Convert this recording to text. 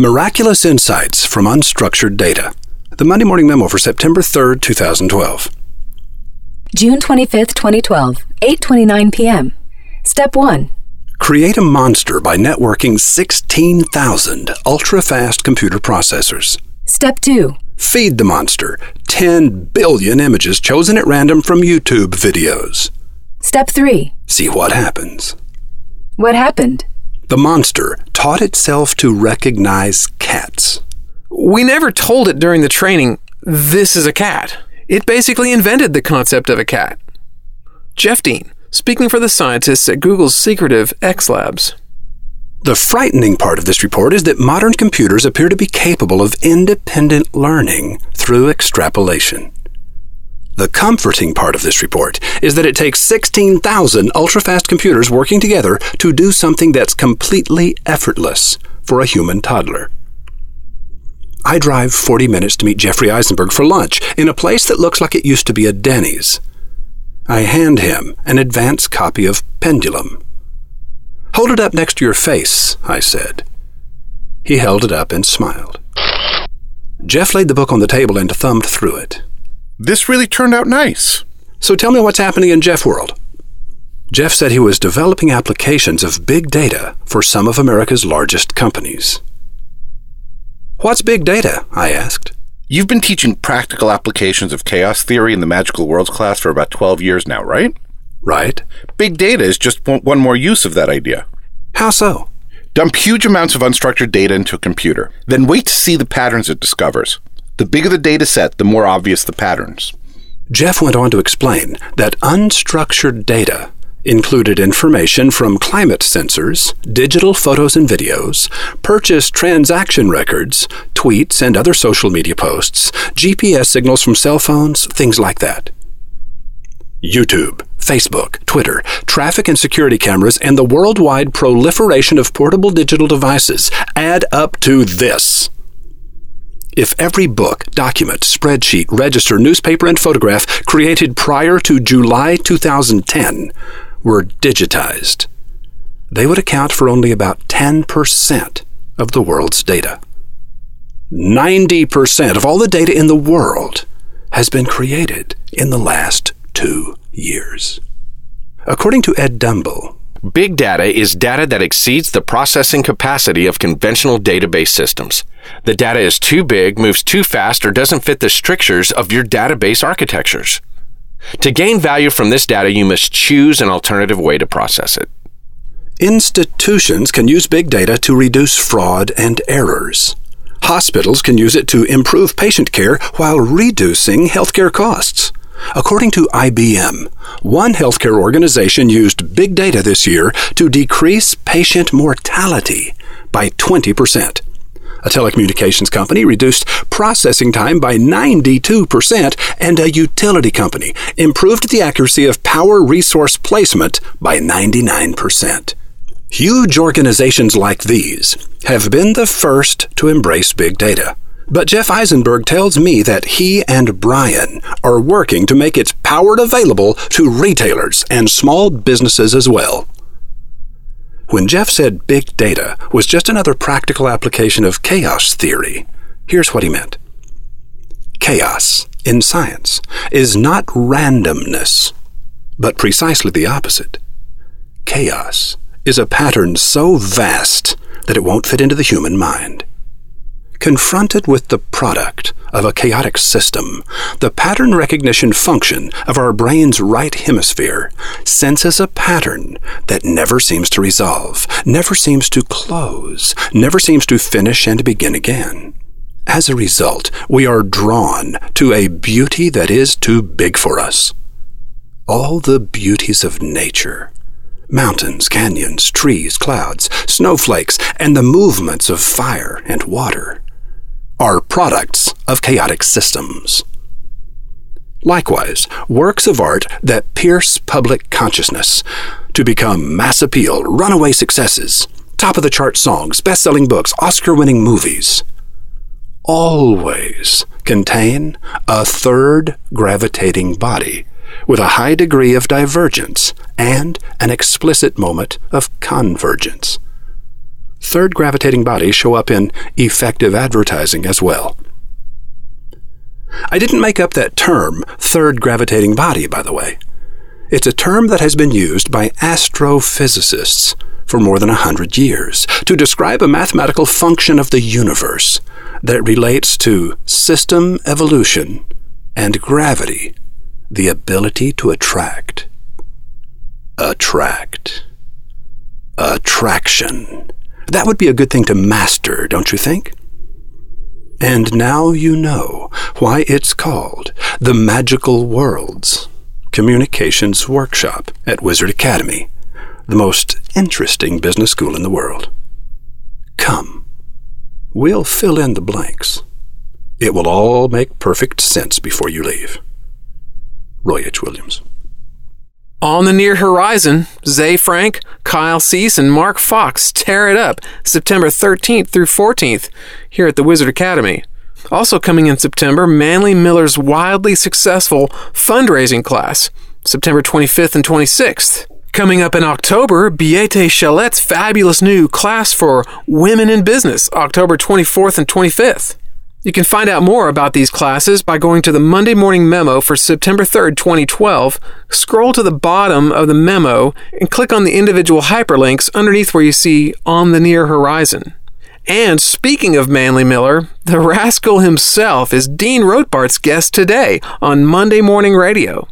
Miraculous Insights from Unstructured Data. The Monday Morning Memo for September 3rd, 2012. June 25th, 2012, 8:29 p.m. Step 1. Create a monster by networking 16,000 ultra-fast computer processors. Step 2. Feed the monster 10 billion images chosen at random from YouTube videos. Step 3. See what happens. What happened? The monster taught itself to recognize cats. We never told it during the training, this is a cat. It basically invented the concept of a cat. Jeff Dean, speaking for the scientists at Google's secretive X Labs. The frightening part of this report is that modern computers appear to be capable of independent learning through extrapolation. The comforting part of this report is that it takes 16,000 ultra-fast computers working together to do something that's completely effortless for a human toddler. I drive 40 minutes to meet Jeffrey Eisenberg for lunch in a place that looks like it used to be a Denny's. I hand him an advance copy of Pendulum. Hold it up next to your face, I said. He held it up and smiled. Jeff laid the book on the table and thumbed through it. This really turned out nice. So tell me what's happening in Jeff World. Jeff said he was developing applications of big data for some of America's largest companies. What's big data? I asked. You've been teaching practical applications of chaos theory in the Magical Worlds class for about 12 years now, right? Right. Big data is just one more use of that idea. How so? Dump huge amounts of unstructured data into a computer, then wait to see the patterns it discovers. The bigger the data set, the more obvious the patterns. Jeff went on to explain that unstructured data included information from climate sensors, digital photos and videos, purchase transaction records, tweets and other social media posts, GPS signals from cell phones, things like that. YouTube, Facebook, Twitter, traffic and security cameras, and the worldwide proliferation of portable digital devices add up to this. If every book, document, spreadsheet, register, newspaper, and photograph created prior to July 2010 were digitized, they would account for only about 10% of the world's data. 90% of all the data in the world has been created in the last two years. According to Edd Dumbill, Big data is data that exceeds the processing capacity of conventional database systems. The data is too big, moves too fast, or doesn't fit the strictures of your database architectures. To gain value from this data, you must choose an alternative way to process it. Institutions can use big data to reduce fraud and errors. Hospitals can use it to improve patient care while reducing healthcare costs. According to IBM, one healthcare organization used big data this year to decrease patient mortality by 20%. A telecommunications company reduced processing time by 92%, and a utility company improved the accuracy of power resource placement by 99%. Huge organizations like these have been the first to embrace big data. But Jeff Eisenberg tells me that he and Bryan are working to make its power available to retailers and small businesses as well. When Jeff said big data was just another practical application of chaos theory, here's what he meant. Chaos, in science, is not randomness, but precisely the opposite. Chaos is a pattern so vast that it won't fit into the human mind. Confronted with the product of a chaotic system, the pattern recognition function of our brain's right hemisphere senses a pattern that never seems to resolve, never seems to close, never seems to finish and begin again. As a result, we are drawn to a beauty that is too big for us. All the beauties of nature mountains, canyons, trees, clouds, snowflakes, and the movements of fire and water are products of chaotic systems. Likewise, works of art that pierce public consciousness to become mass appeal, runaway successes, top of the chart songs, best selling books, Oscar winning movies, always contain a third gravitating body with a high degree of divergence and an explicit moment of convergence. Third gravitating bodies show up in effective advertising as well. I didn't make up that term, third gravitating body, by the way. It's a term that has been used by astrophysicists for more than a hundred years to describe a mathematical function of the universe that relates to system evolution and gravity, the ability to attract. Attract. Attraction. That would be a good thing to master, don't you think? And now you know why it's called the Magical Worlds Communications Workshop at Wizard Academy, the most interesting business school in the world. Come, we'll fill in the blanks. It will all make perfect sense before you leave. Roy H. Williams. On the near horizon, Zay Frank, Kyle Cease, and Mark Fox tear it up September 13th through 14th here at the Wizard Academy. Also coming in September, Manly Miller's wildly successful fundraising class, September 25th and 26th. Coming up in October, Biete Chalette's fabulous new class for women in business, October 24th and 25th. You can find out more about these classes by going to the Monday Morning Memo for September 3rd, 2012, scroll to the bottom of the memo, and click on the individual hyperlinks underneath where you see On the Near Horizon. And speaking of Manly Miller, the rascal himself is Dean Rotbart's guest today on Monday Morning Radio.